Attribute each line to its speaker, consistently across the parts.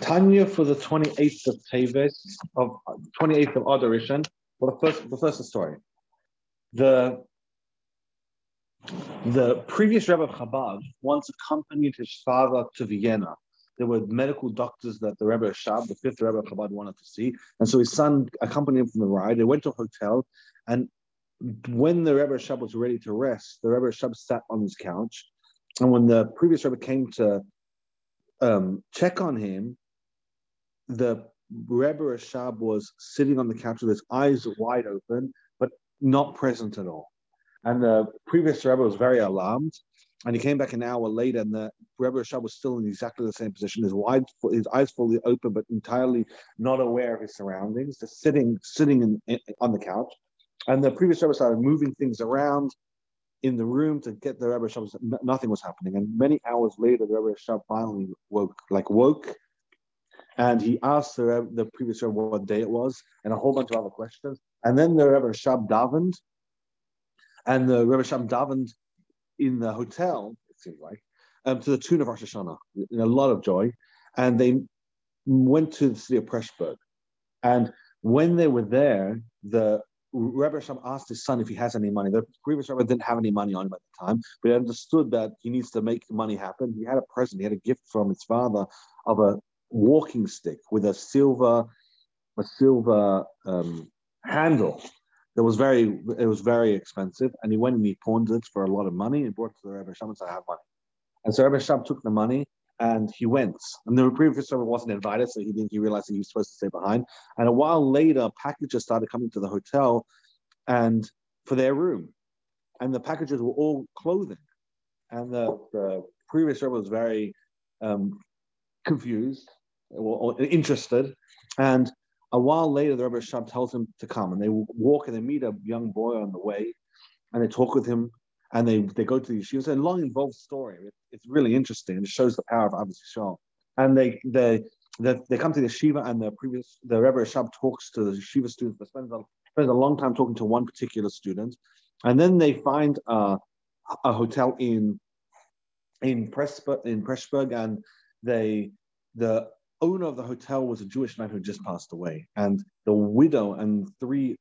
Speaker 1: Tanya for the 28th of Teves, of 28th of Adoration. Well, the first, the first story. The the previous Rebbe of Chabad once accompanied his father to Vienna. There were medical doctors that the Rebbe Rashab, the fifth Rebbe of Chabad, wanted to see. And so his son accompanied him from the ride. They went to a hotel. And when the Rebbe Rashab was ready to rest, the Rebbe Rashab sat on his couch. And when the previous Rebbe came to um, check on him, the Rebbe Rashab was sitting on the couch with his eyes wide open, but not present at all. And the previous Rebbe was very alarmed. And he came back an hour later, and the Rebbe Rashab was still in exactly the same position, his wide, his eyes fully open, but entirely not aware of his surroundings, just sitting, sitting in, in, on the couch. And the previous Rebbe started moving things around in the room to get the Rebbe Rashab. Nothing was happening. And many hours later, the Rebbe Rashab finally woke, like woke, and he asked the, the previous Rebbe what day it was, and a whole bunch of other questions. And then the Rebbe Rashab davened, and the Rebbe Rashab davened in the hotel, it seems like, um, to the tune of Rosh Hashanah, in a lot of joy. And they went to the city of Pressburg. And when they were there, the Rebbe Rashab asked his son if he has any money. The previous Rebbe didn't have any money on him at the time, but he understood that he needs to make money happen. He had a present, he had a gift from his father of a walking stick with a silver a silver um, handle that was very it was very expensive. And he went and he pawned it for a lot of money and brought it to the Rebbe Rashab and said I have money. And so Rebbe Rashab took the money and he went. And the previous Rebbe wasn't invited so he didn't he realized that he was supposed to stay behind. And a while later packages started coming to the hotel and for their room. And the packages were all clothing. And the, the previous Rebbe was very um, confused or, interested. And a while later, the Rebbe Rashab tells him to come, and they walk and they meet a young boy on the way, and they talk with him, and they, they go to the yeshiva. It's a long, involved story. It, it's really interesting, and it shows the power of Ahavas Yisrael. And they they they, they come to the yeshiva, and the previous the Rebbe Rashab talks to the yeshiva students. but spend a, spends a long time talking to one particular student, and then they find a hotel in in Pressburg, in Pressburg, and they the owner of the hotel was a Jewish man who just passed away, and the widow and three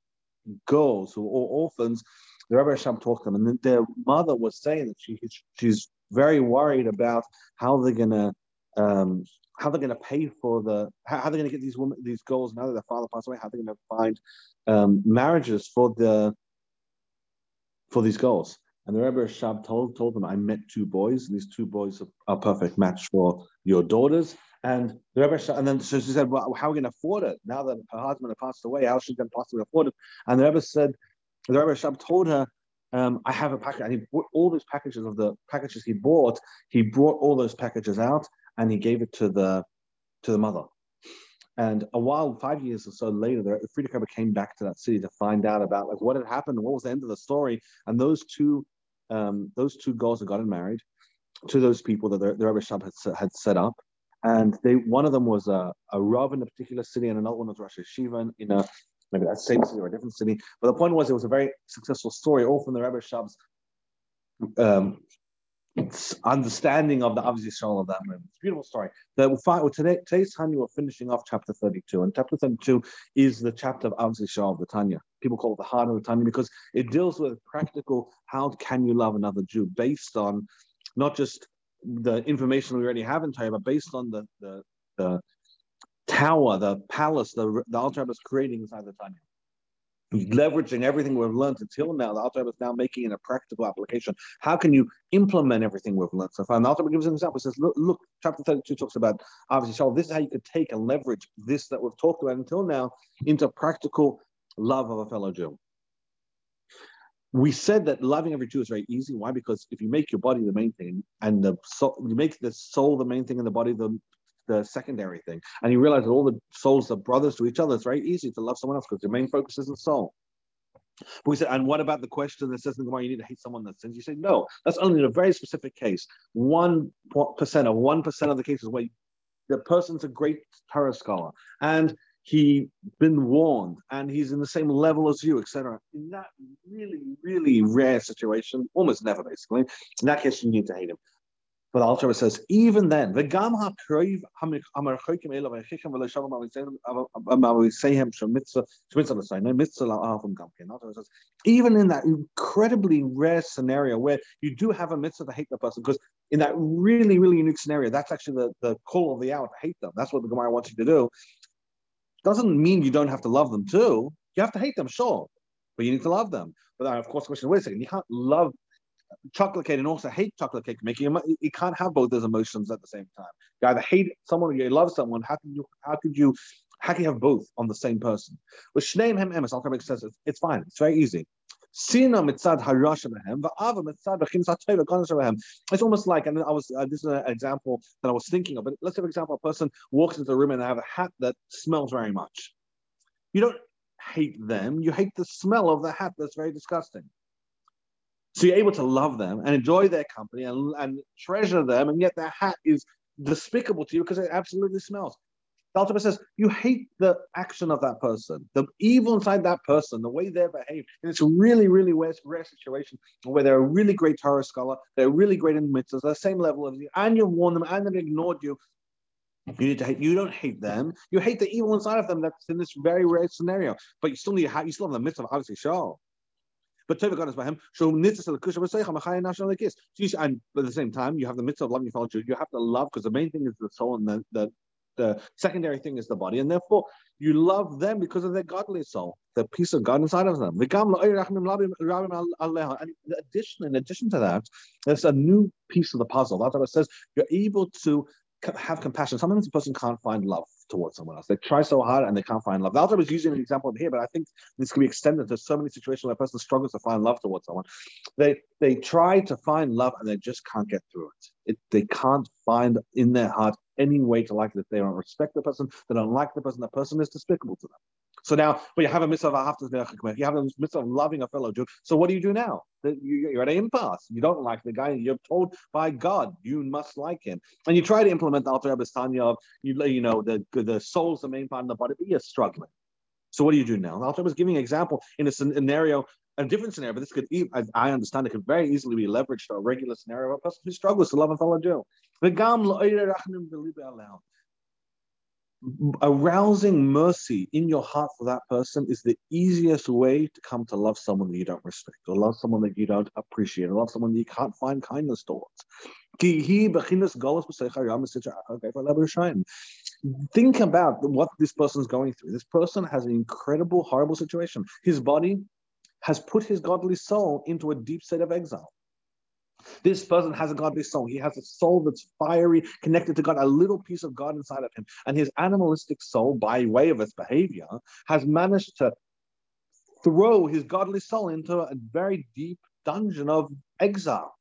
Speaker 1: girls who were all orphans. The Rebbe Rashab talked to them, and their mother was saying that she she's very worried about how they're gonna um, how they're gonna pay for the how, how they're gonna get these women these girls now that their father passed away. How they're gonna find um, marriages for the for these girls. And the Rebbe Rashab told told them, I met two boys, and these two boys are a perfect match for your daughters. And the Rebbe, and then so she said, well, how are we going to afford it? Now that her husband had passed away, how she going to possibly afford it? And the Rebbe said, the Rebbe Rashab told her, um, I have a package. And he brought all those packages of the packages he bought, he brought all those packages out and he gave it to the to the mother. And a while, five years or so later, the Frierdiker Rebbe came back to that city to find out about like what had happened what was the end of the story. And those two, um, those two girls had gotten married to those people that the, the Rebbe Rashab had, had set up and they one of them was a, a rav in a particular city, and another one was Rosh Yeshiva in a maybe that same city or a different city. But the point was, it was a very successful story, all from the Rebbe Rashab's um, understanding of the Ahavas Yisrael of that moment. It's a beautiful story. The, well, today, today's Tanya, we're finishing off chapter 32, and chapter 32 is the chapter of Ahavas Yisrael of the Tanya. People call it the heart of the Tanya because it deals with practical how can you love another Jew based on not just the information we already have in Torah, but based on the the, the tower, the palace, the the Alter is creating inside the Tanya. Leveraging everything we've learned until now, the Alter is now making it a practical application. How can you implement everything we've learned so far? And the Alter gives an example. He says, look, look, chapter 32 talks about obviously, so this is how you could take and leverage this that we've talked about until now into practical love of a fellow Jew we said that loving every Jew is very easy. Why? Because if you make your body the main thing and the soul, you make the soul the main thing and the body the the secondary thing, and you realize that all the souls are brothers to each other, it's very easy to love someone else because your main focus is the soul. But we said, and what about the question that says in the Gemara, you need to hate someone that sins? You say, no, that's only in a very specific case. One percent or one percent of the cases where the person's a great Torah scholar and he been warned and he's in the same level as you, etc. In that really, really rare situation, almost never basically, in that case you need to hate him. But the Alter says, even then, the gam even in that incredibly rare scenario where you do have a mitzvah to hate the person, because in that really, really unique scenario, that's actually the, the call of the hour to hate them. That's what the Gemara wants you to do. Doesn't mean you don't have to love them too. You have to hate them, sure, but you need to love them. But uh, of course, the question: Wait a second, you can't love chocolate cake and also hate chocolate cake. Making you can't have both those emotions at the same time. You either hate someone or you love someone. How can you how could you how can you have both on the same person? With shneim hem emes al says it's, it's fine. It's very easy Sina mitzad It's almost like, and I was uh, this is an example that I was thinking of. But let's say, for example, a person walks into a room and they have a hat that smells very much. You don't hate them; you hate the smell of the hat that's very disgusting. So you're able to love them and enjoy their company and, and treasure them, and yet their hat is despicable to you because it absolutely smells. The Alter says you hate the action of that person, the evil inside that person, the way they're behaved. And it's a really, really rare, rare situation where they're a really great Torah scholar, they're really great in mitzvahs, they're the same level of you, and you've warned them and they've ignored you. You need to hate. You don't hate them. You hate the evil inside of them. That's in this very rare scenario. But you still need to have. You still have the mitzvah, obviously. Sure. But Tova God is by him. And at the same time, you have the mitzvah of loving your fellow Jew. You have to love because the main thing is the soul, and the, the the secondary thing is the body, and therefore you love them because of their godly soul, the peace of God inside of them. And in addition, in addition to that, there's a new piece of the puzzle. That's what it says. You're able to have compassion. Sometimes a person can't find love towards someone else. They try so hard and they can't find love. The Alter was using an example here, but I think this can be extended to so many situations where a person struggles to find love towards someone. They they try to find love and they just can't get through it. it they can't find in their heart any way to like it. They don't respect the person. They don't like the person. The person is despicable to them. So now, but you have a mitzvah of you have a mitzvah of loving a fellow Jew. So what do you do now? You're at an impasse. You don't like the guy. You're told by God you must like him, and you try to implement the Alter Rebbe's Tanya of you, you know the the soul's the main part of the body, but you're struggling. So what do you do now? The Alter was giving an example in a scenario, a different scenario, but this could, I understand, it could very easily be leveraged to a regular scenario of a person who struggles to love a fellow Jew arousing mercy in your heart for that person is the easiest way to come to love someone that you don't respect or love someone that you don't appreciate or love someone that you can't find kindness towards. Think about what this person's going through. This person has an incredible, horrible situation. His body has put his godly soul into a deep state of exile. This person has a godly soul. He has a soul that's fiery, connected to God, a little piece of God inside of him. And his animalistic soul, by way of its behavior, has managed to throw his godly soul into a very deep dungeon of exile.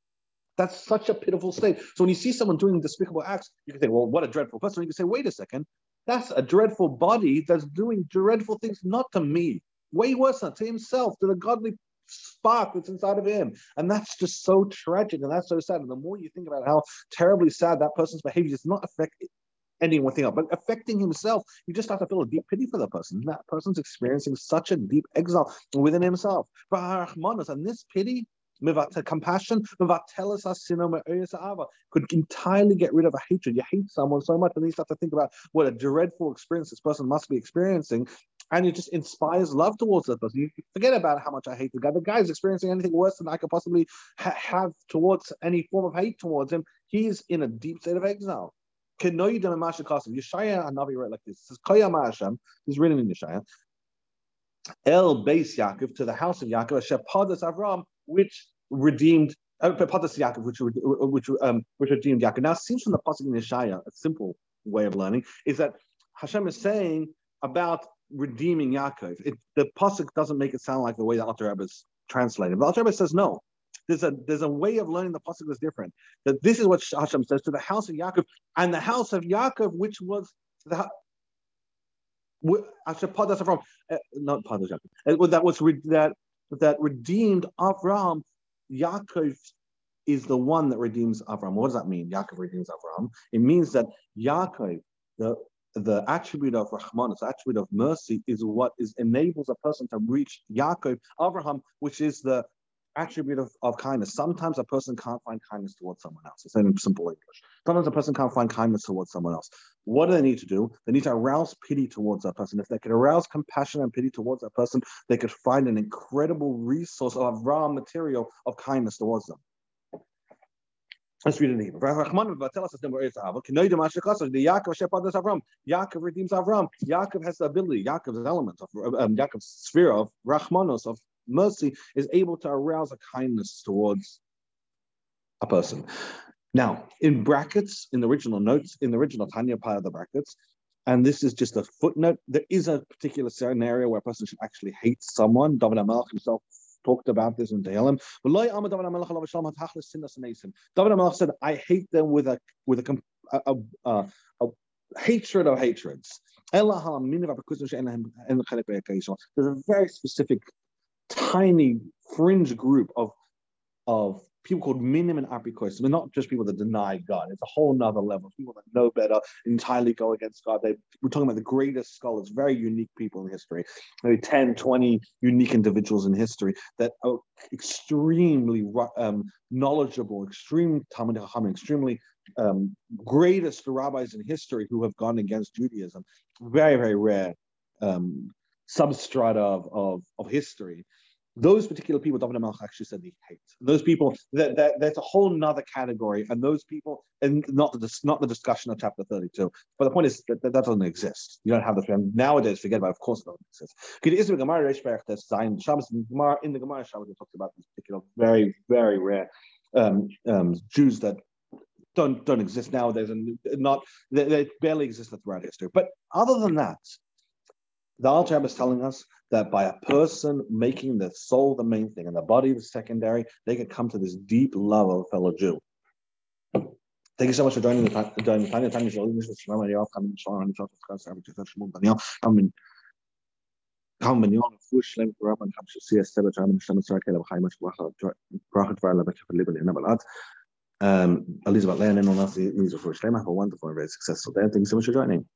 Speaker 1: That's such a pitiful state. So when you see someone doing despicable acts, you can say, well, what a dreadful person. You can say, wait a second, that's a dreadful body that's doing dreadful things, not to me, way worse than to himself, to the godly spark that's inside of him. And that's just so tragic and that's so sad. And the more you think about how terribly sad that person's behavior is not affect anyone else, but affecting himself, you just have to feel a deep pity for the person. That person's experiencing such a deep exile within himself. And this pity compassion could entirely get rid of a hatred. You hate someone so much, and you start to think about what a dreadful experience this person must be experiencing and it just inspires love towards that person. You forget about how much I hate the guy. The guy is experiencing anything worse than I could possibly ha- have towards any form of hate towards him. He's in a deep state of exile. Yeshaya Hanavi wrote like this. It says, He's written in Yeshaya. El Beis Yaakov to the house of Yaakov, Shepadas Avram, which redeemed uh, Yaakov, which which um, which redeemed Yaakov. Now, it seems from the pasuk in Yeshaya, a simple way of learning is that Hashem is saying about redeeming Yaakov. It, the pasuk doesn't make it sound like the way the Alter Rebbe is translated. The Alter Rebbe says no. There's a there's a way of learning the pasuk that's different. That this is what Hashem says to the house of Yaakov and the house of Yaakov, which was the Actually, Padas from uh, not Padas. Uh, that was re, that that redeemed Avram. Yaakov is the one that redeems Avram. What does that mean? Yaakov redeems Avram. It means that Yaakov, the the attribute of Rahman, the attribute of mercy, is what is enables a person to reach Yaakov, Abraham, which is the attribute of, of kindness. Sometimes a person can't find kindness towards someone else. It's in simple English. Sometimes a person can't find kindness towards someone else. What do they need to do? They need to arouse pity towards that person. If they could arouse compassion and pity towards that person, they could find an incredible resource of raw material of kindness towards them. Let's read it in Hebrew. Yaakov redeems Avram. Yaakov has the ability, Yaakov's element of um, Yaakov's sphere of Rachmanos, of mercy, is able to arouse a kindness towards a person. Now, in brackets, in the original notes, in the original Tanya part of the brackets, and this is just a footnote, there is a particular scenario where a person should actually hate someone. David HaMelech himself talked about this in Tehillim. David HaMelech said, I hate them with a with a, a, a, a hatred of hatreds. There's a very specific, tiny fringe group of of people called minim and apikorsim. They're not just people that deny God. It's a whole nother level. People that know better, entirely go against God. They, we're talking about the greatest scholars, very unique people in history. Maybe 10, 20 unique individuals in history that are extremely um, knowledgeable, extreme Talmidei Chachamim, extremely um, greatest rabbis in history who have gone against Judaism. Very, very rare um, substrata of, of, of history those particular people, David HaMelech actually said he hates. Those people, that, that that's a whole nother category, and those people, and not the not the discussion of chapter thirty-two. But the point is that that, that doesn't exist. You don't have the nowadays. Forget about. It. Of course, it doesn't exist. Is Gemara Shabbos in the Gemara Shabbos about these particular very very rare um, um, Jews that don't don't exist nowadays, and not they, they barely exist throughout history. But other than that, the Rebbe is telling us that by a person making the soul the main thing and the body the secondary, they can come to this deep love of a fellow Jew. Thank you so much for joining the joining the Tanya Tanya Shalom. This is Shlomo Eliyahu coming to Shalom and Shalom Shalom Shalom Shalom Shalom Daniel. Coming kaum ben jongen fuhr schlimm vorab und habe sie es selber schon schon so erklärt aber heimisch brache brache war aber für leben in aber um Elizabeth Lennon and all that these are for schlimm have a wonderful and very successful day thank you so much for joining